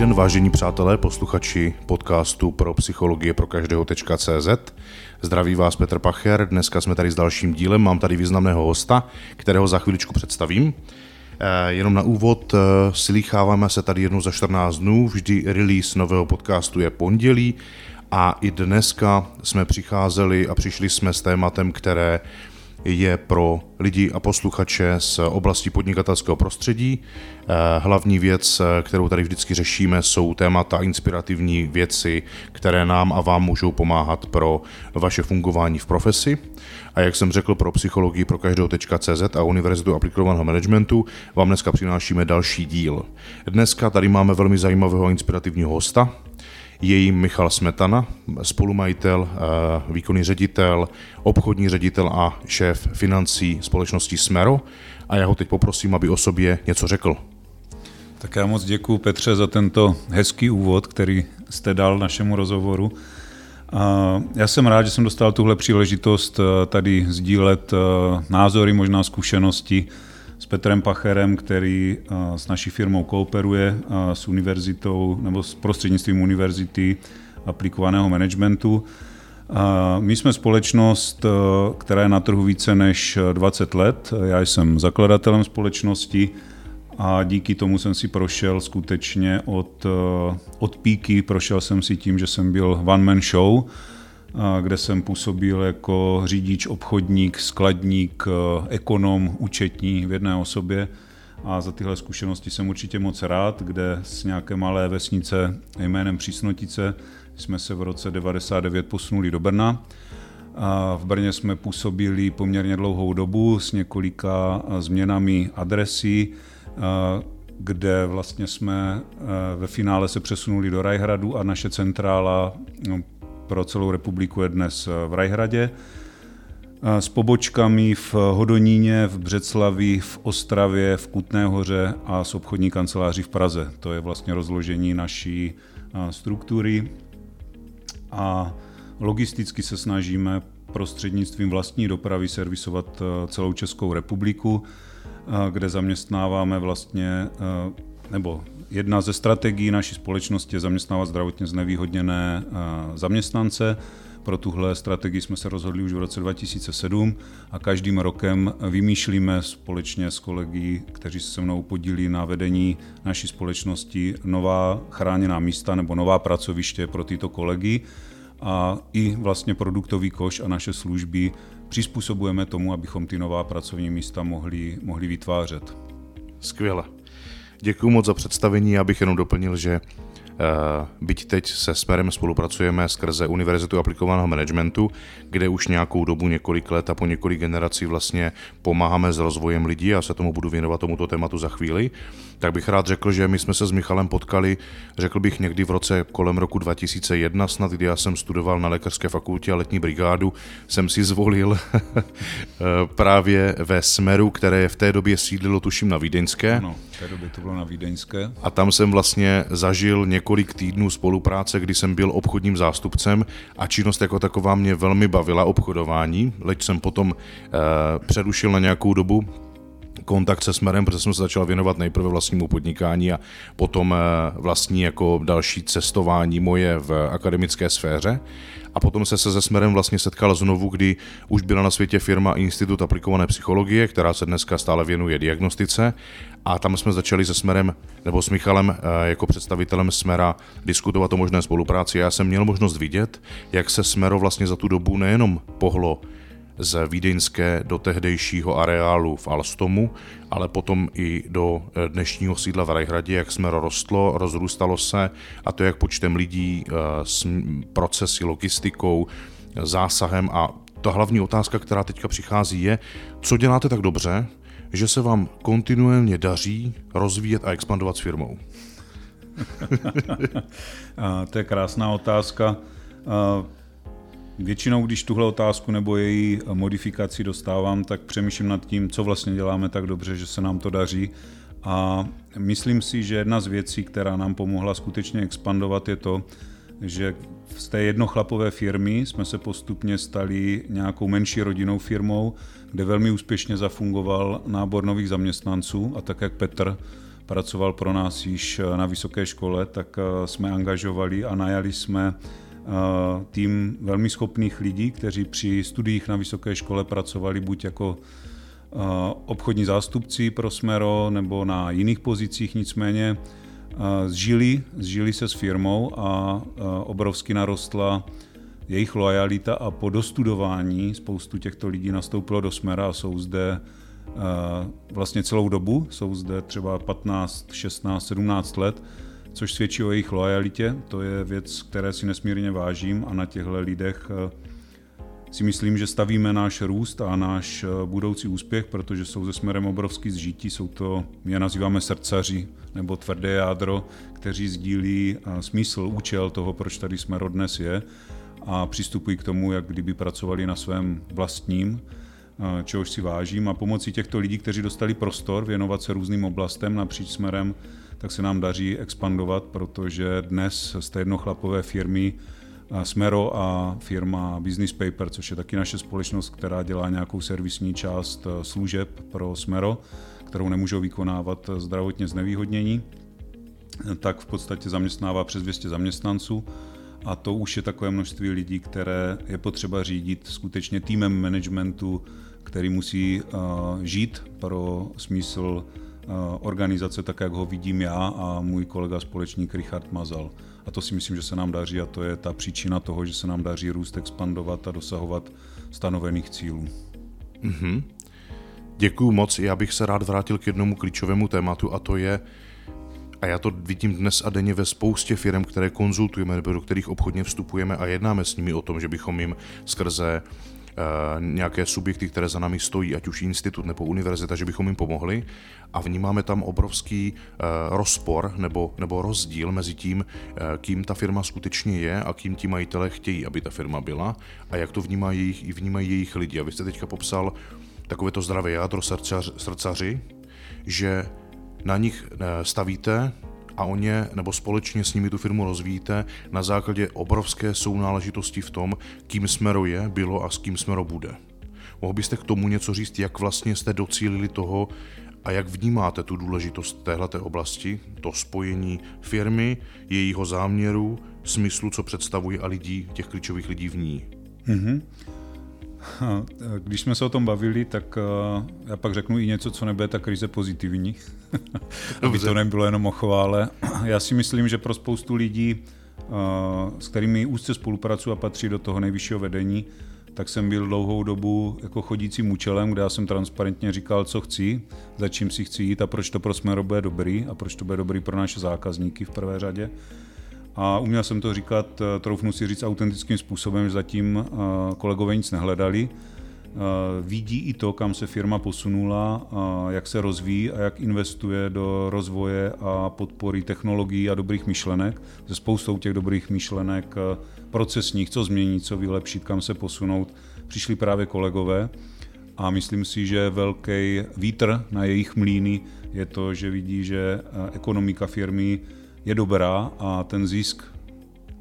den, vážení přátelé, posluchači podcastu pro psychologie pro každého.cz. Zdraví vás Petr Pacher, dneska jsme tady s dalším dílem, mám tady významného hosta, kterého za chviličku představím. Eh, jenom na úvod, eh, slýcháváme se tady jednou za 14 dnů, vždy release nového podcastu je pondělí a i dneska jsme přicházeli a přišli jsme s tématem, které je pro lidi a posluchače z oblasti podnikatelského prostředí. Eh, hlavní věc, eh, kterou tady vždycky řešíme, jsou témata inspirativní věci, které nám a vám můžou pomáhat pro vaše fungování v profesi. A jak jsem řekl, pro psychologii pro každého.cz a Univerzitu aplikovaného managementu vám dneska přinášíme další díl. Dneska tady máme velmi zajímavého a inspirativního hosta, je jim Michal Smetana, spolumajitel, eh, výkonný ředitel, obchodní ředitel a šéf financí společnosti Smero. A já ho teď poprosím, aby o sobě něco řekl. Tak já moc děkuji Petře za tento hezký úvod, který jste dal našemu rozhovoru. Já jsem rád, že jsem dostal tuhle příležitost eh, tady sdílet eh, názory, možná zkušenosti s Petrem Pacherem, který eh, s naší firmou kooperuje eh, s univerzitou nebo s prostřednictvím univerzity aplikovaného managementu. Eh, my jsme společnost, která je na trhu více než 20 let. Já jsem zakladatelem společnosti a díky tomu jsem si prošel skutečně od, od píky, prošel jsem si tím, že jsem byl one man show, kde jsem působil jako řidič, obchodník, skladník, ekonom, účetní v jedné osobě. A za tyhle zkušenosti jsem určitě moc rád, kde z nějaké malé vesnice jménem Přísnotice jsme se v roce 99 posunuli do Brna. A v Brně jsme působili poměrně dlouhou dobu s několika změnami adresy, kde vlastně jsme ve finále se přesunuli do Rajhradu a naše centrála no, pro celou republiku je dnes eh, v Rajhradě s pobočkami v Hodoníně, v Břeclavi, v Ostravě, v Kutné hoře a s obchodní kanceláří v Praze. To je vlastně rozložení naší eh, struktury a logisticky se snažíme prostřednictvím vlastní dopravy servisovat eh, celou Českou republiku, kde zaměstnáváme vlastně, nebo Jedna ze strategií naší společnosti je zaměstnávat zdravotně znevýhodněné eh, zaměstnance. Pro tuhle strategii jsme se rozhodli už v roce 2007 a každým rokem vymýšlíme společně s kolegy, kteří se se mnou podílí na vedení naší společnosti, nová chráněná místa nebo nová pracoviště pro tyto kolegy a i vlastně produktový koš a naše služby přizpůsobujeme tomu, abychom ty nová pracovní místa mohli, mohli vytvářet. Skvěle. Děkuji moc za představení, abych jenom doplnil, že Uh, byť teď se Smerem spolupracujeme skrze Univerzitu aplikovaného managementu, kde už nějakou dobu, několik let a po několik generací vlastně pomáháme s rozvojem lidí, já se tomu budu věnovat tomuto tématu za chvíli, tak bych rád řekl, že my jsme se s Michalem potkali, řekl bych někdy v roce kolem roku 2001, snad kdy já jsem studoval na lékařské fakultě a letní brigádu, jsem si zvolil eh, právě ve Smeru, které v té době sídlilo tuším na Vídeňské. Ano, v té době to bylo na Vídeňské. A tam jsem vlastně zažil několik týdnů spolupráce, kdy jsem byl obchodním zástupcem a činnost jako taková mě velmi bavila obchodování, leč jsem potom eh, přerušil na nějakou dobu kontakt se Smerem, protože jsem se začal věnovat nejprve vlastnímu podnikání a potom eh, vlastní jako další cestování moje v akademické sféře. A potom se se Smerem vlastně setkal znovu, kdy už byla na světě firma Institut aplikované psychologie, která se dneska stále věnuje diagnostice. A tam jsme začali se Smerem, nebo s Michalem eh, jako představitelem Smera diskutovat o možné spolupráci. Já jsem měl možnost vidět, jak se Smero vlastně za tu dobu nejenom pohlo z vídeňské do tehdejšího areálu v Alstomu, ale potom i do eh, dnešního sídla v Rajhradě, jak jsme rostlo, rozrůstalo se, a to jak počtem lidí, eh, procesy, logistikou, zásahem a ta hlavní otázka, která teďka přichází, je, co děláte tak dobře, že se vám kontinuálně daří rozvíjet a expandovat s firmou? to je krásná otázka. Většinou, když tuhle otázku nebo její modifikaci dostávám, tak přemýšlím nad tím, co vlastně děláme tak dobře, že se nám to daří. A myslím si, že jedna z věcí, která nám pomohla skutečně expandovat, je to, že z té jednochlapové firmy jsme se postupně stali nějakou menší rodinnou firmou, kde velmi úspěšně zafungoval nábor nových zaměstnanců a tak jak Petr pracoval pro nás již na vysoké škole, tak jsme angažovali a najali jsme tým velmi schopných lidí, kteří při studiích na vysoké škole pracovali buď jako obchodní zástupci pro Smero nebo na jiných pozicích, nicméně zžili, zžili se s firmou a obrovsky narostla jejich lojalita a po dostudování spoustu těchto lidí nastoupilo do Smera a jsou zde vlastně celou dobu, jsou zde třeba 15, 16, 17 let, což svědčí o jejich lojalitě. To je věc, které si nesmírně vážím a na těchto lidech si myslím, že stavíme náš růst a náš eh, budoucí úspěch, protože jsou ze směrem obrovský zžití, jsou to, my je nazýváme srdcaři nebo tvrdé jádro, kteří sdílí eh, smysl, účel toho, proč tady jsme dnes je a přistupují k tomu, jak kdyby pracovali na svém vlastním, eh, čehož si vážím. A pomocí těchto lidí, kteří dostali prostor věnovat se různým oblastem napříč směrem, tak se nám daří expandovat, protože dnes z té jednochlapové firmy Smero a firma Business Paper, což je taky naše společnost, která dělá nějakou servisní část eh, služeb pro Smero, kterou nemůžou vykonávat zdravotně znevýhodnění, tak v podstatě zaměstnává přes 200 zaměstnanců. A to už je takové množství lidí, které je potřeba řídit skutečně týmem managementu, který musí uh, žít pro smysl organizace tak, jak ho vidím já a můj kolega společník Richard Mazal. A to si myslím, že se nám daří a to je ta příčina toho, že se nám daří růst, expandovat a dosahovat stanovených cílů. Mm-hmm. Děkuju moc. Já bych se rád vrátil k jednomu klíčovému tématu a to je, a já to vidím dnes a denně ve spoustě firm, které konzultujeme nebo do kterých obchodně vstupujeme a jednáme s nimi o tom, že bychom jim skrze Eh, nějaké subjekty, které za námi stojí, ať už institut nebo univerzita, že bychom jim pomohli a vnímáme tam obrovský eh, rozpor nebo, nebo rozdíl mezi tím, eh, kým ta firma skutečně je a kým ti majitele chtějí, aby ta firma byla a jak to vnímají jejich, vnímají jejich lidi. A vy jste teďka popsal takové to zdravé jádro srdcař, srdcaři, že na nich stavíte a o ně nebo společně s nimi tu firmu rozvíjíte na základě obrovské sounáležitosti v tom, kým Smero je, bylo a s kým Smero bude. Mohl byste k tomu něco říct, jak vlastně jste docílili toho a jak vnímáte tu důležitost téhleté oblasti, to spojení firmy, jejího záměru, smyslu, co představuje a lidí, těch klíčových lidí v ní? Mm-hmm. Když jsme se o tom bavili, tak eh, já pak řeknu i něco, co nebude tak krize pozitivní, aby to nebylo jenom o chvále. Já si myslím, že pro spoustu lidí, eh, s kterými úzce spolupracuji a patří do toho nejvyššího vedení, tak jsem byl dlouhou dobu jako chodícím účelem, kde já jsem transparentně říkal, co chci, za čím si chci jít a proč to pro Smero bude dobrý a proč to bude dobrý pro naše zákazníky v prvé řadě. A uměl jsem to říkat, eh, troufnu si říct, autentickým způsobem, že zatím eh, kolegové nic nehledali. Eh, vidí i to, kam se firma posunula, jak se rozvíjí a jak investuje do rozvoje a podpory technologií a dobrých myšlenek. Se spoustou těch dobrých myšlenek procesních, co změnit, co vylepšit, kam se posunout, přišli právě kolegové. A myslím si, že velký vítr na jejich mlíny je to, že vidí, že ekonomika firmy je dobrá a ten zisk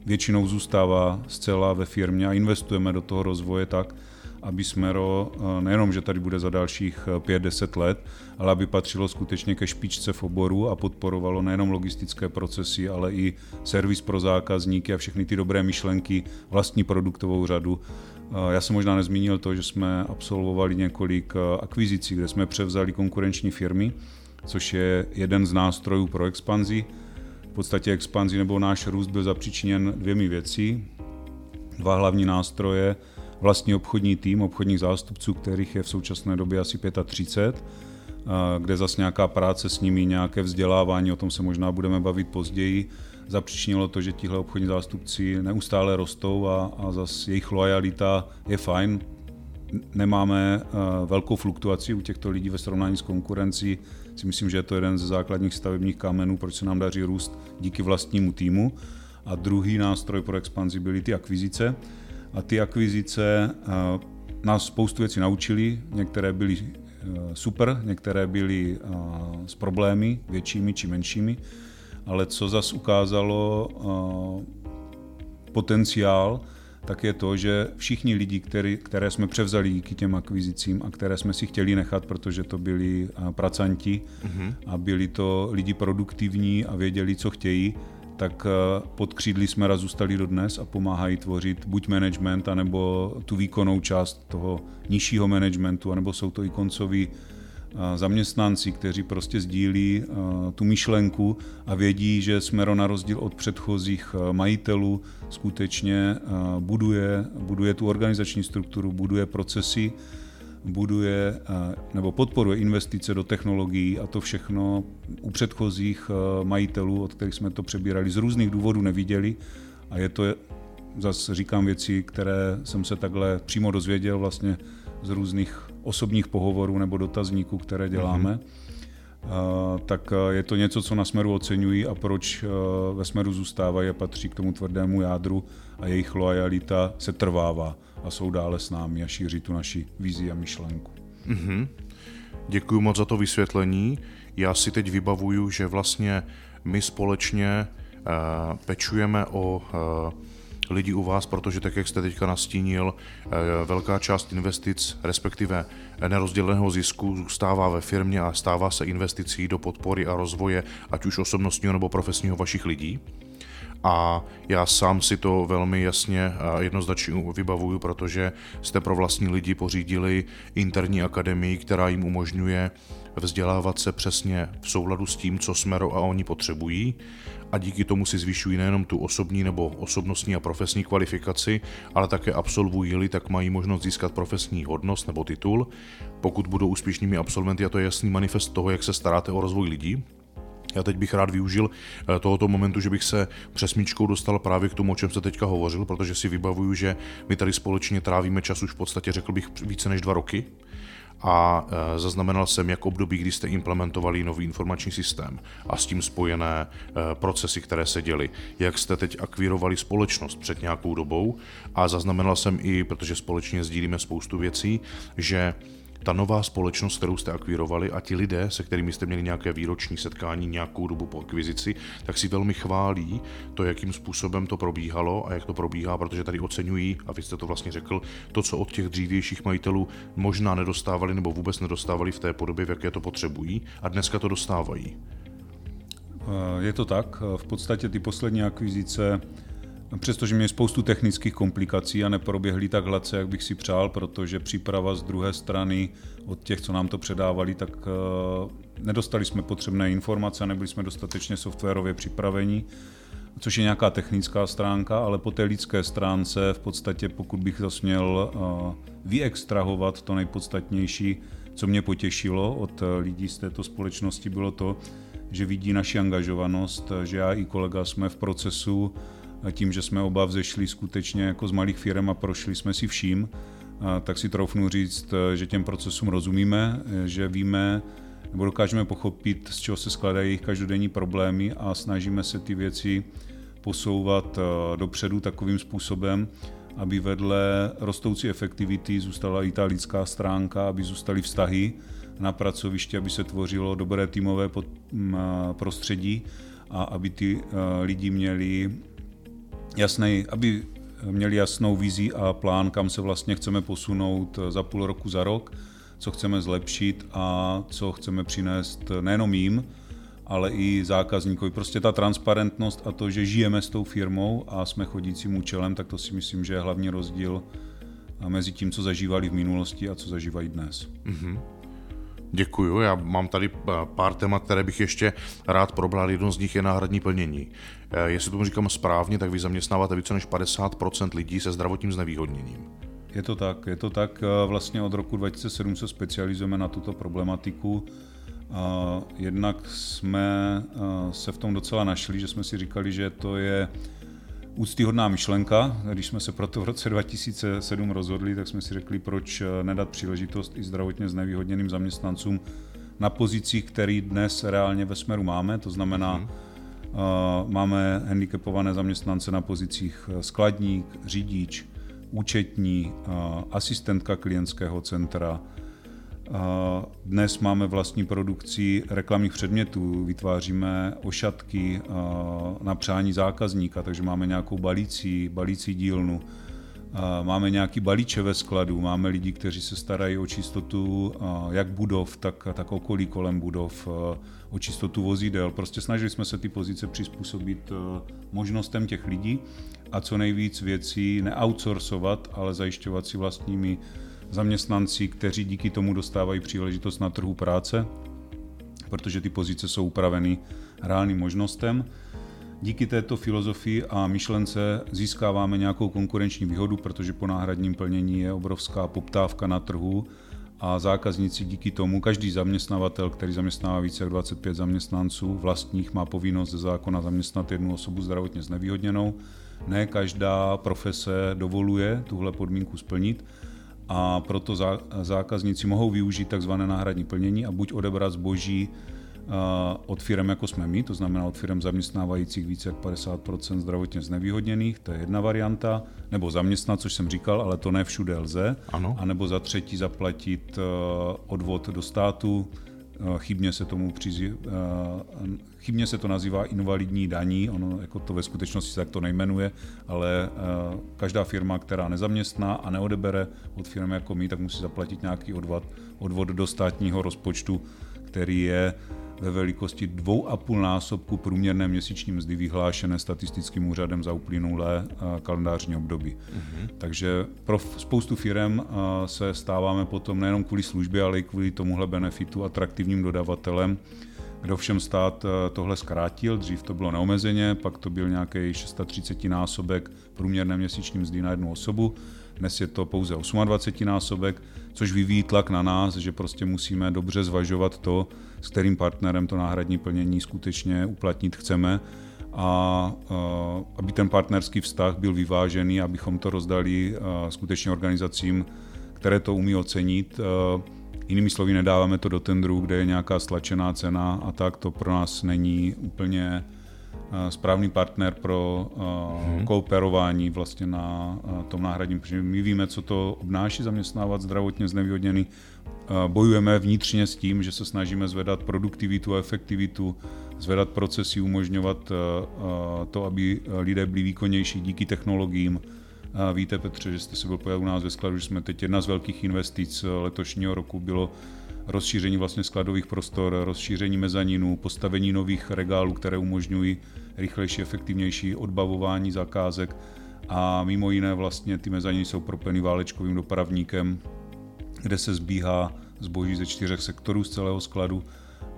většinou zůstává zcela ve firmě a investujeme do toho rozvoje tak, aby Smero eh, nejenom, že tady bude za dalších 5-10 eh, let, ale aby patřilo skutečně ke špičce v oboru a podporovalo nejenom logistické procesy, ale i servis pro zákazníky a všechny ty dobré myšlenky, vlastní produktovou řadu. Eh, já jsem možná nezmínil to, že jsme absolvovali několik akvizicí, kde jsme převzali konkurenční firmy, což je jeden z nástrojů pro expanzi podstatě expanzi nebo náš růst byl zapříčiněn dvěmi věcí. Dva hlavní nástroje, vlastní obchodní tým obchodních zástupců, kterých je v současné době asi 35, kde zase nějaká práce s nimi, nějaké vzdělávání, o tom se možná budeme bavit později, zapříčinilo to, že tihle obchodní zástupci neustále rostou a, a zase jejich lojalita je fajn, nemáme eh, velkou fluktuaci u těchto lidí ve srovnání s konkurencí. Si myslím, že je to jeden ze základních stavebních kamenů, proč se nám daří růst díky vlastnímu týmu. A druhý nástroj pro expanzi byly ty akvizice. A ty akvizice eh, nás spoustu věcí naučili, některé byly eh, super, některé byly s problémy, většími či menšími, ale co zas ukázalo potenciál, tak je to, že všichni lidi, který, které jsme převzali díky těm akvizicím a které jsme si chtěli nechat, protože to byli pracanti mm-hmm. a byli to lidi produktivní a věděli, co chtějí, tak pod křídly jsme zůstali do dnes a pomáhají tvořit buď management, anebo tu výkonnou část toho nižšího managementu, anebo jsou to i koncoví zaměstnanci, kteří prostě sdílí tu myšlenku a vědí, že Smero na rozdíl od předchozích majitelů skutečně buduje, buduje tu organizační strukturu, buduje procesy, buduje nebo podporuje investice do technologií a to všechno u předchozích majitelů, od kterých jsme to přebírali, z různých důvodů neviděli. A je to, zase říkám věci, které jsem se takhle přímo dozvěděl vlastně z různých osobních pohovorů nebo dotazníků, které děláme, mm-hmm. tak je to něco, co na Smeru oceňují a proč ve Smeru zůstávají a patří k tomu tvrdému jádru a jejich loajalita se trvává a jsou dále s námi a šíří tu naši vizi a myšlenku. Mm-hmm. Děkuji moc za to vysvětlení. Já si teď vybavuju, že vlastně my společně uh, pečujeme o lidi u vás, protože tak, jak jste teďka nastínil, eh, velká část investic, respektive nerozděleného zisku, zůstává ve firmě a stává se investicí do podpory a rozvoje, ať už osobnostního nebo profesního vašich lidí. A já sám si to velmi jasně a jednoznačně vybavuju, protože jste pro vlastní lidi pořídili interní akademii, která jim umožňuje vzdělávat se přesně v souladu s tím, co Smero a oni potřebují a díky tomu si zvyšují nejenom tu osobní nebo osobnostní a profesní kvalifikaci, ale také absolvují-li, tak mají možnost získat profesní hodnost nebo titul, pokud budou úspěšnými absolventy a to je jasný manifest toho, jak se staráte o rozvoj lidí. Já teď bych rád využil eh, tohoto momentu, že bych se přesmíčkou dostal právě k tomu, o čem se teďka hovořil, protože si vybavuju, že my tady společně trávíme čas už v podstatě, řekl bych, více než dva roky a e, zaznamenal jsem jak období, kdy jste implementovali nový informační systém a s tím spojené e, procesy, které se děly, jak jste teď akvírovali společnost před nějakou dobou? A zaznamenal jsem i, protože společně sdílíme spoustu věcí, že ta nová společnost, kterou jste akvírovali a ti lidé, se kterými jste měli nějaké výroční setkání nějakou dobu po akvizici, tak si velmi chválí to, jakým způsobem to probíhalo a jak to probíhá, protože tady oceňují, a vy jste to vlastně řekl, to, co od těch dřívějších majitelů možná nedostávali nebo vůbec nedostávali v té podobě, v jaké to potřebují a dneska to dostávají. Je to tak. V podstatě ty poslední akvizice Přestože měli spoustu technických komplikací a neproběhly tak hladce, jak bych si přál, protože příprava z druhé strany od těch, co nám to předávali, tak uh, nedostali jsme potřebné informace, nebyli jsme dostatečně softwarově připraveni, což je nějaká technická stránka, ale po té lidské stránce v podstatě, pokud bych zase měl uh, vyextrahovat to nejpodstatnější, co mě potěšilo od lidí z této společnosti, bylo to, že vidí naši angažovanost, že já i kolega jsme v procesu tím, že jsme oba vzešli skutečně jako z malých firm a prošli jsme si vším, tak si troufnu říct, že těm procesům rozumíme, že víme nebo dokážeme pochopit, z čeho se skládají jejich každodenní problémy a snažíme se ty věci posouvat dopředu takovým způsobem, aby vedle rostoucí efektivity zůstala i ta lidská stránka, aby zůstaly vztahy na pracovišti, aby se tvořilo dobré týmové prostředí a aby ty lidi měli jasný, aby měli jasnou vizi a plán, kam se vlastně chceme posunout za půl roku, za rok, co chceme zlepšit a co chceme přinést nejenom jim, ale i zákazníkovi. Prostě ta transparentnost a to, že žijeme s tou firmou a jsme chodícím účelem, tak to si myslím, že je hlavní rozdíl mezi tím, co zažívali v minulosti a co zažívají dnes. Mm-hmm. Děkuju, já mám tady eh, pár témat, které bych ještě rád probral. Jedno z nich je náhradní plnění. Eh, jestli tomu říkám správně, tak vy zaměstnáváte více než 50% lidí se zdravotním znevýhodněním. Je to tak, je to tak. Eh, vlastně od roku 2007 se specializujeme na tuto problematiku. Jednak jsme se v tom docela našli, že jsme si říkali, že to je úctyhodná myšlenka. Když jsme se proto v roce 2007 rozhodli, tak jsme si řekli, proč eh, nedat příležitost i zdravotně znevýhodněným zaměstnancům na pozicích, které dnes reálně ve směru máme. To znamená, hmm. Uh, máme handicapované zaměstnance na pozicích eh, skladník, řidič, účetní, uh, asistentka klientského centra, dnes máme vlastní produkci reklamních předmětů, vytváříme ošatky na přání zákazníka, takže máme nějakou balící, balící dílnu. Máme nějaký balíče ve skladu, máme lidi, kteří se starají o čistotu jak budov, tak, tak okolí kolem budov, o čistotu vozidel. Prostě snažili jsme se ty pozice přizpůsobit možnostem těch lidí a co nejvíc věcí neoutsourcovat, ale zajišťovat si vlastními zaměstnanci, kteří díky tomu dostávají příležitost na trhu práce, protože ty pozice jsou upraveny reálným možnostem. Díky této filozofii a myšlence získáváme nějakou konkurenční výhodu, protože po náhradním plnění je obrovská poptávka na trhu a zákazníci díky tomu, každý zaměstnavatel, který zaměstnává více jak 25 zaměstnanců vlastních, má povinnost ze zákona zaměstnat jednu osobu zdravotně znevýhodněnou. Ne každá profese dovoluje tuhle podmínku splnit a proto zákazníci mohou využít tzv. náhradní plnění a buď odebrat zboží od firm, jako jsme my, to znamená od firm zaměstnávajících více jak 50% zdravotně znevýhodněných, to je jedna varianta, nebo zaměstnat, což jsem říkal, ale to ne všude lze, ano. a nebo za třetí zaplatit odvod do státu, chybně se tomu přizí, chybně se to nazývá invalidní daní, ono jako to ve skutečnosti se tak to nejmenuje, ale každá firma, která nezaměstná a neodebere od firmy jako my, tak musí zaplatit nějaký odvod, odvod do státního rozpočtu, který je ve velikosti 2,5 násobku průměrné měsíční mzdy vyhlášené statistickým úřadem za uplynulé eh, kalendářní období. Mm-hmm. Takže pro spoustu firm eh, se stáváme potom nejenom kvůli službě, ale i kvůli tomuhle benefitu atraktivním dodavatelem, kdo všem stát eh, tohle zkrátil, dřív to bylo neomezeně, pak to byl nějaký 630 násobek průměrné měsíční mzdy na jednu osobu, dnes je to pouze 28 násobek, což vyvíjí tlak na nás, že prostě musíme dobře zvažovat to, s kterým partnerem to náhradní plnění skutečně uplatnit chceme a aby ten partnerský vztah byl vyvážený, abychom to rozdali skutečně organizacím, které to umí ocenit. Jinými slovy, nedáváme to do tendru, kde je nějaká stlačená cena a tak, to pro nás není úplně Eh, správný partner pro hmm. kooperování vlastně na eh, tom náhradním protože My víme, co to obnáší zaměstnávat zdravotně znevýhodněný. Bojujeme vnitřně s tím, že se snažíme zvedat produktivitu a efektivitu, zvedat procesy, umožňovat to, aby lidé byli výkonnější díky technologiím. Víte, Petře, že jste se byl pojel u nás ve skladu, že jsme teď jedna z velkých investic letošního roku bylo rozšíření vlastně skladových prostor, rozšíření mezaninu, postavení nových regálů, které umožňují rychlejší, efektivnější odbavování zakázek a mimo jiné vlastně ty mezaniny jsou propeny válečkovým dopravníkem, kde se zbíhá zboží ze čtyřech sektorů z celého skladu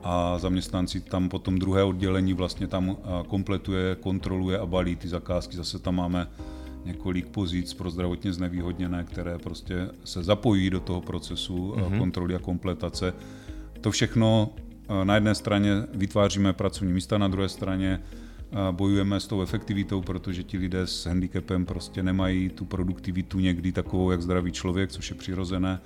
a zaměstnanci tam potom druhé oddělení vlastně tam kompletuje, kontroluje a balí ty zakázky. Zase tam máme několik pozic pro zdravotně znevýhodněné, které prostě se zapojí do toho procesu mm-hmm. kontroly a kompletace. To všechno eh, na jedné straně vytváříme pracovní místa, na druhé straně eh, bojujeme s tou efektivitou, protože ti lidé s handicapem prostě nemají tu produktivitu někdy takovou, jak zdravý člověk, což je přirozené.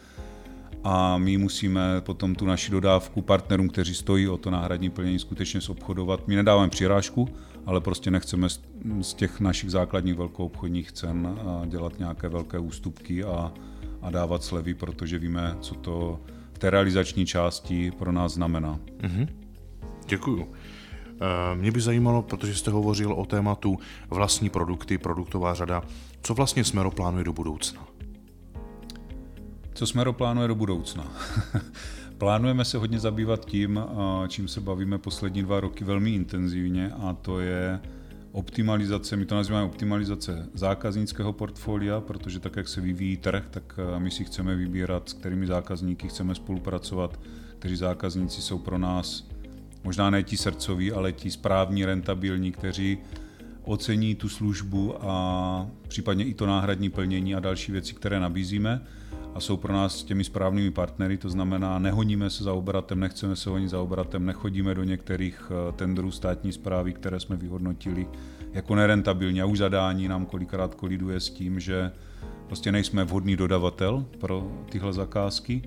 A my musíme potom tu naši dodávku partnerům, kteří stojí o to náhradní plnění, skutečně obchodovat. My nedáváme přirážku, ale prostě nechceme z těch našich základních velkoobchodních cen dělat nějaké velké ústupky a, a dávat slevy, protože víme, co to v té realizační části pro nás znamená. Mm-hmm. Děkuju. Eh, mě by zajímalo, protože jste hovořil o tématu vlastní produkty, produktová řada, co vlastně Smero plánuje do budoucna? Co Smero plánuje do budoucna? Plánujeme se hodně zabývat tím, čím se bavíme poslední dva roky velmi intenzivně a to je optimalizace, my to nazýváme optimalizace zákaznického portfolia, protože tak, jak se vyvíjí trh, tak my si chceme vybírat, s kterými zákazníky chceme spolupracovat, kteří zákazníci jsou pro nás možná ne ti srdcoví, ale ti správní, rentabilní, kteří ocení tu službu a případně i to náhradní plnění a další věci, které nabízíme a jsou pro nás těmi správnými partnery, to znamená, nehoníme se za obratem, nechceme se honit za obratem, nechodíme do některých eh, tendrů státní zprávy, které jsme vyhodnotili jako nerentabilní a už zadání nám kolikrát koliduje s tím, že prostě nejsme vhodný dodavatel pro tyhle zakázky.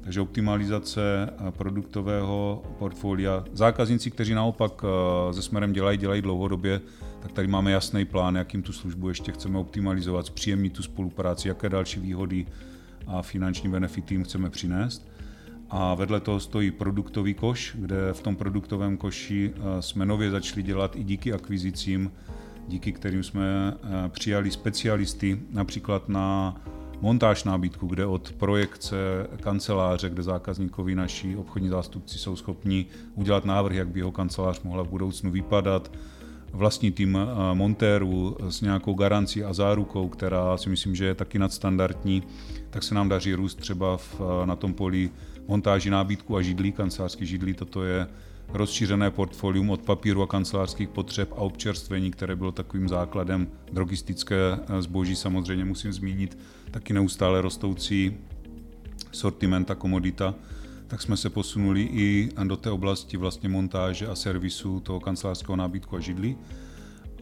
Takže optimalizace eh, produktového portfolia. Zákazníci, kteří naopak se eh, směrem dělají, dělají dlouhodobě, tak tady máme jasný plán, jakým tu službu ještě chceme optimalizovat, zpříjemnit tu spolupráci, jaké další výhody a finanční benefity jim chceme přinést. A vedle toho stojí produktový koš, kde v tom produktovém koši eh, jsme nově začali dělat i díky akvizicím díky kterým jsme přijali specialisty například na montáž nábytku, kde od projekce kanceláře, kde zákazníkovi naši obchodní zástupci jsou schopni udělat návrh, jak by jeho kancelář mohla v budoucnu vypadat, vlastní tým eh, montérů s nějakou garancí a zárukou, která si myslím, že je taky nadstandardní, tak se nám daří růst třeba v, eh, na tom poli montáži nábytku a židlí, kancelářských židlí. Toto je rozšířené portfolium od papíru a kancelářských potřeb a občerstvení, které bylo takovým základem drogistické eh, zboží. Samozřejmě musím zmínit taky neustále rostoucí sortiment a komodita, tak jsme se posunuli i do té oblasti vlastně montáže a servisu toho kancelářského nábytku a židlí.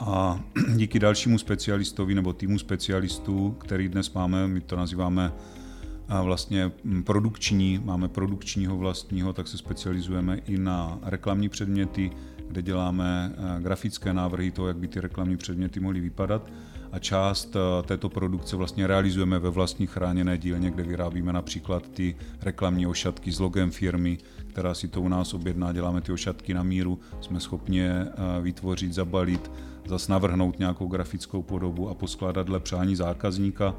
A díky dalšímu specialistovi nebo týmu specialistů, který dnes máme, my to nazýváme vlastně produkční, máme produkčního vlastního, tak se specializujeme i na reklamní předměty, kde děláme grafické návrhy toho, jak by ty reklamní předměty mohly vypadat. A část této produkce vlastně realizujeme ve vlastní chráněné dílně, kde vyrábíme například ty reklamní ošatky s logem firmy, která si to u nás objedná, děláme ty ošatky na míru, jsme schopni vytvořit, zabalit, zase navrhnout nějakou grafickou podobu a poskládat dle přání zákazníka.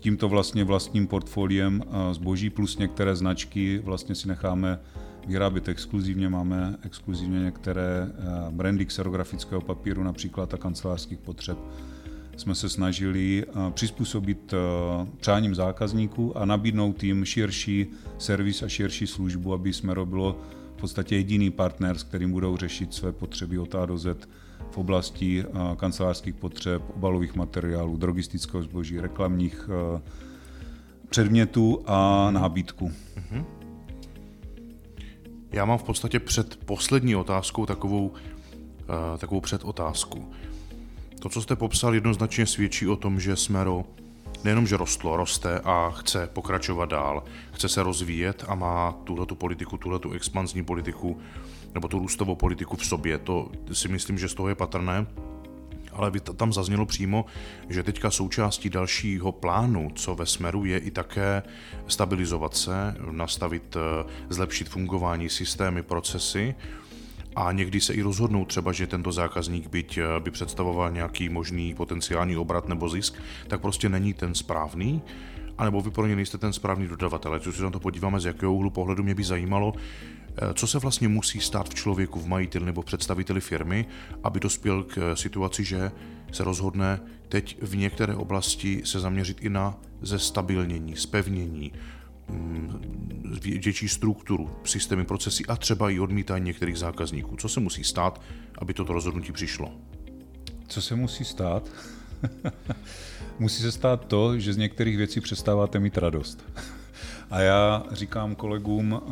Tímto vlastně vlastním portfoliem zboží plus některé značky vlastně si necháme vyrábět exkluzivně. Máme exkluzivně některé brandy xerografického papíru, například a kancelářských potřeb jsme se snažili přizpůsobit přáním zákazníků a nabídnout jim širší servis a širší službu, aby jsme robilo v podstatě jediný partner, s kterým budou řešit své potřeby od A do Z v oblasti eh, kancelářských potřeb, obalových materiálů, drogistického zboží, reklamních eh, předmětů a nábytku. Mhm. Já mám v podstatě před poslední otázkou takovou, eh, takovou předotázku. To, co jste popsal, jednoznačně svědčí o tom, že Smero nejenom, že rostlo, roste a chce pokračovat dál, chce se rozvíjet a má tuhle politiku, tuhle expanzní politiku nebo tu růstovou politiku v sobě. To si myslím, že z toho je patrné. Ale tam zaznělo přímo, že teďka součástí dalšího plánu, co ve smeru, je i také stabilizovat se, nastavit, eh, zlepšit fungování systémy, procesy a někdy se i rozhodnout třeba, že tento zákazník, byť eh, by představoval nějaký možný potenciální obrat nebo zisk, tak prostě není ten správný, anebo vy pro ně nejste ten správný dodavatel. Když se na to podíváme z jakého úhlu pohledu, mě by zajímalo, co se vlastně musí stát v člověku, v majiteli nebo představiteli firmy, aby dospěl k eh, situaci, že se rozhodne teď v některé oblasti se zaměřit i na zestabilnění, spevnění, mm, větší strukturu, systémy, procesy a třeba i odmítání některých zákazníků. Co se musí stát, aby toto rozhodnutí přišlo? Co se musí stát? musí se stát to, že z některých věcí přestáváte mít radost. A já říkám kolegům eh,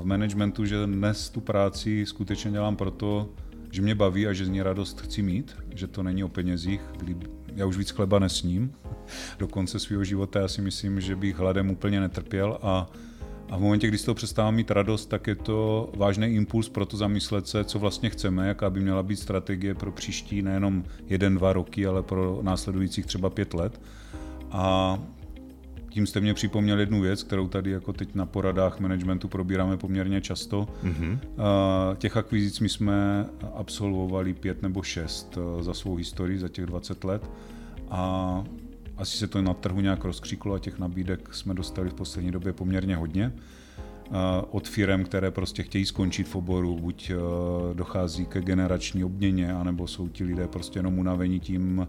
v managementu, že dnes tu práci skutečně dělám proto, že mě baví a že z ní radost chci mít, že to není o penězích, já už víc chleba nesním. Do konce svého života já si myslím, že bych hladem úplně netrpěl a, a v momentě, kdy z toho přestávám mít radost, tak je to vážný impuls pro to zamyslet se, co vlastně chceme, jaká by měla být strategie pro příští nejenom jeden, dva roky, ale pro následujících třeba pět let. A tím jste mě připomněl jednu věc, kterou tady jako teď na poradách managementu probíráme poměrně často. Mm-hmm. Těch akvizic my jsme absolvovali pět nebo šest eh, za svou historii, za těch 20 let. A asi se to na trhu nějak rozkříklo a těch nabídek jsme dostali v poslední době poměrně hodně eh, od firm, které prostě chtějí skončit v oboru, buď dochází ke generační obměně, anebo jsou ti lidé prostě jenom unavení tím,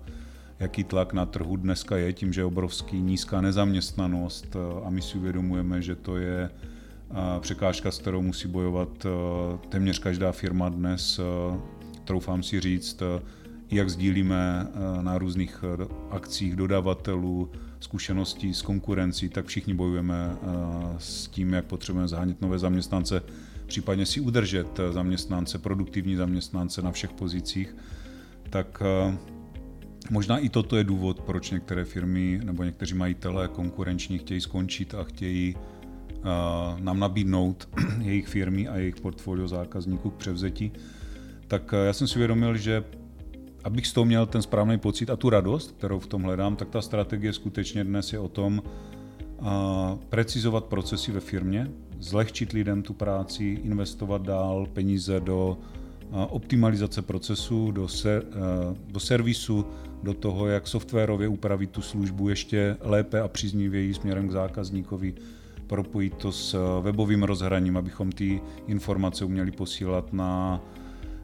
jaký tlak na trhu dneska je, tím, že je obrovský nízká nezaměstnanost a my si uvědomujeme, že to je překážka, s kterou musí bojovat téměř každá firma dnes, troufám si říct, jak sdílíme na různých akcích dodavatelů, zkušeností s konkurencí, tak všichni bojujeme s tím, jak potřebujeme zhánět nové zaměstnance, případně si udržet zaměstnance, produktivní zaměstnance na všech pozicích. Tak Možná i toto je důvod, proč některé firmy nebo někteří majitelé konkurenční chtějí skončit a chtějí uh, nám nabídnout jejich firmy a jejich portfolio zákazníků k převzetí. Tak uh, já jsem si uvědomil, že abych z toho měl ten správný pocit a tu radost, kterou v tom hledám, tak ta strategie skutečně dnes je o tom uh, precizovat procesy ve firmě, zlehčit lidem tu práci, investovat dál peníze do optimalizace procesu, do, ser, do servisu, do toho, jak softwarově upravit tu službu ještě lépe a příznivěji směrem k zákazníkovi, propojit to s webovým rozhraním, abychom ty informace uměli posílat na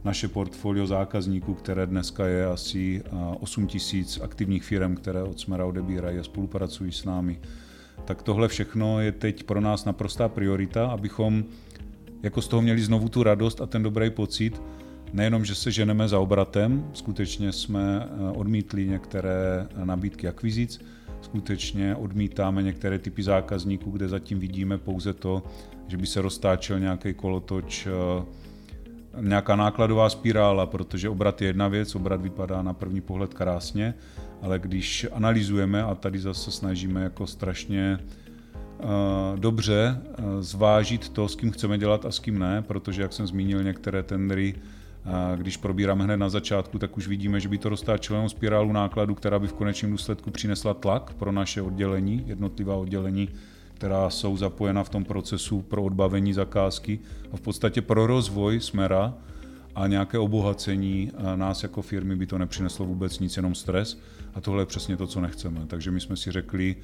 naše portfolio zákazníků, které dneska je asi 8 tisíc aktivních firm, které od Smera odebírají a spolupracují s námi. Tak tohle všechno je teď pro nás naprostá priorita, abychom jako z toho měli znovu tu radost a ten dobrý pocit, nejenom, že se ženeme za obratem, skutečně jsme odmítli některé nabídky akvizic, skutečně odmítáme některé typy zákazníků, kde zatím vidíme pouze to, že by se roztáčel nějaký kolotoč nějaká nákladová spirála, protože obrat je jedna věc, obrat vypadá na první pohled krásně, ale když analyzujeme a tady zase snažíme jako strašně uh, dobře zvážit to, s kým chceme dělat a s kým ne, protože jak jsem zmínil některé tendry, když probíráme hned na začátku, tak už vidíme, že by to roztáčelo spirálu nákladu, která by v konečném důsledku přinesla tlak pro naše oddělení, jednotlivá oddělení která jsou zapojena v tom procesu pro odbavení zakázky. A v podstatě pro rozvoj Smera a nějaké obohacení nás jako firmy by to nepřineslo vůbec nic, jenom stres. A tohle je přesně to, co nechceme. Takže my jsme si řekli,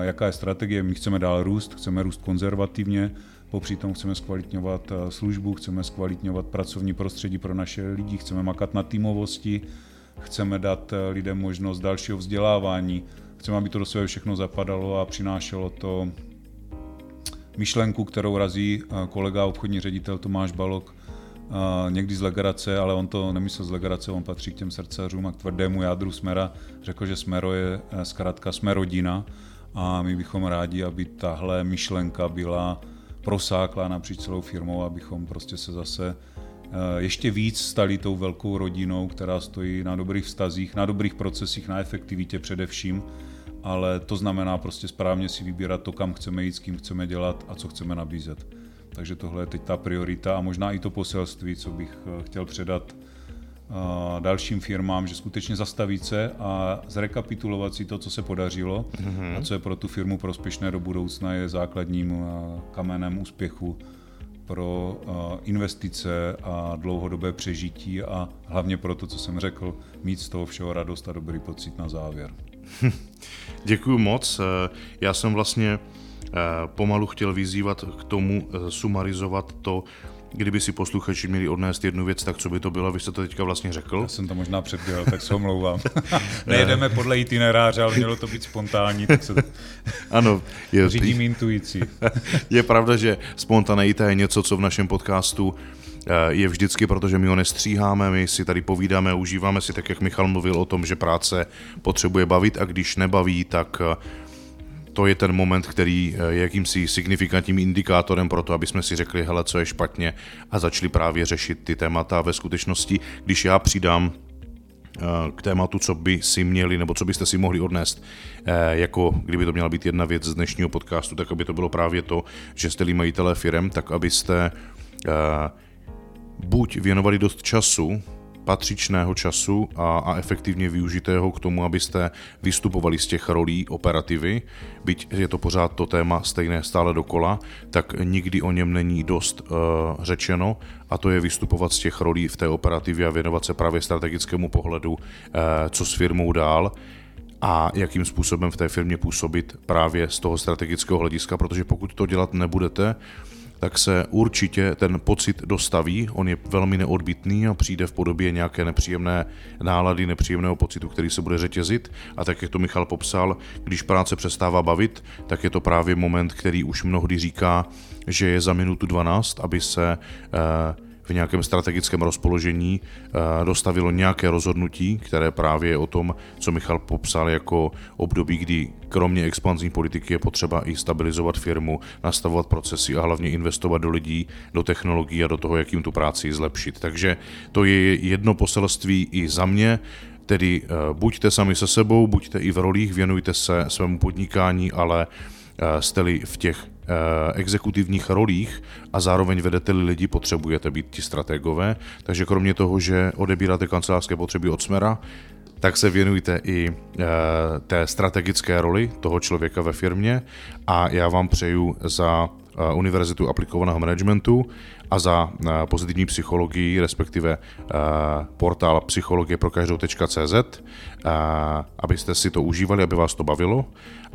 jaká je strategie, my chceme dál růst, chceme růst konzervativně, popři tom chceme zkvalitňovat službu, chceme zkvalitňovat pracovní prostředí pro naše lidi, chceme makat na týmovosti, chceme dát lidem možnost dalšího vzdělávání, Chceme, aby to do sebe všechno zapadalo a přinášelo to myšlenku, kterou razí eh, kolega obchodní ředitel Tomáš Balok, eh, někdy z legrace, ale on to nemyslel z legrace, on patří k těm srdcařům a k tvrdému jádru Smera. Řekl, že Smero je eh, zkrátka Smerodina a my bychom rádi, aby tahle myšlenka byla prosákla napříč celou firmou, abychom prostě se zase ještě víc stali tou velkou rodinou, která stojí na dobrých vztazích, na dobrých procesích, na efektivitě především ale to znamená prostě správně si vybírat to, kam chceme jít, s kým chceme dělat a co chceme nabízet. Takže tohle je teď ta priorita a možná i to poselství, co bych eh, chtěl předat eh, dalším firmám, že skutečně zastavit se a zrekapitulovat si to, co se podařilo mm-hmm. a co je pro tu firmu prospěšné do budoucna, je základním eh, kamenem úspěchu pro investice a dlouhodobé přežití a hlavně pro to, co jsem řekl, mít z toho všeho radost a dobrý pocit na závěr. Děkuji moc. Eh, já jsem vlastně eh, pomalu chtěl vyzývat k tomu eh, sumarizovat to, kdyby si posluchači měli odnést jednu věc, tak co by to bylo? Vy jste to teďka vlastně řekl. Já jsem to možná předběhl, tak se omlouvám. Nejedeme podle itineráře, ale mělo to být spontánní, tak se ano, je, řídím intuicí. je pravda, že spontaneita je něco, co v našem podcastu Eh, je vždycky, protože my ho nestříháme, my si tady povídáme, užíváme si, tak jak Michal mluvil o tom, že práce potřebuje bavit a když nebaví, tak eh, to je ten moment, který eh, je jakýmsi signifikantním indikátorem pro to, aby jsme si řekli, hele, co je špatně a začali právě řešit ty témata. Ve skutečnosti, když já přidám k tématu, co by si měli, nebo co byste si mohli odnést, jako kdyby to měla být jedna věc z dnešního podcastu, tak aby to bylo právě to, že jste majitelé firem, tak abyste buď věnovali dost času, patřičného času a, a efektivně využitého k tomu, abyste vystupovali z těch rolí operativy, byť je to pořád to téma stejné stále dokola, tak nikdy o něm není dost uh, řečeno a to je vystupovat z těch rolí v té operativě a věnovat se právě strategickému pohledu, uh, co s firmou dál a jakým způsobem v té firmě působit právě z toho strategického hlediska, protože pokud to dělat nebudete, tak se určitě ten pocit dostaví, on je velmi neodbitný a přijde v podobě nějaké nepříjemné nálady, nepříjemného pocitu, který se bude řetězit. A tak, jak to Michal popsal, když práce přestává bavit, tak je to právě moment, který už mnohdy říká, že je za minutu 12, aby se eh, v nějakém strategickém rozpoložení eh, dostavilo nějaké rozhodnutí, které právě je o tom, co Michal popsal jako období, kdy kromě expanzní politiky je potřeba i stabilizovat firmu, nastavovat procesy a hlavně investovat do lidí, do technologií a do toho, jak jim tu práci zlepšit. Takže to je jedno poselství i za mě, tedy eh, buďte sami se sebou, buďte i v rolích, věnujte se svému podnikání, ale eh, jste-li v těch exekutivních rolích a zároveň vedete lidi, potřebujete být ti strategové. Takže kromě toho, že odebíráte kancelářské potřeby od Smera, tak se věnujte i e, té strategické roli toho člověka ve firmě a já vám přeju za eh, Univerzitu aplikovaného managementu a za eh, pozitivní psychologii, respektive portál psychologie pro každou.cz, abyste si to užívali, aby vás to bavilo.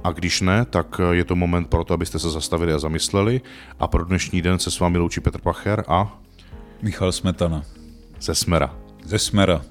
A když ne, tak je to moment pro to, abyste se zastavili a zamysleli. A pro dnešní den se s vámi loučí Petr Pacher a Michal Smetana. Ze Smera. Ze Smera.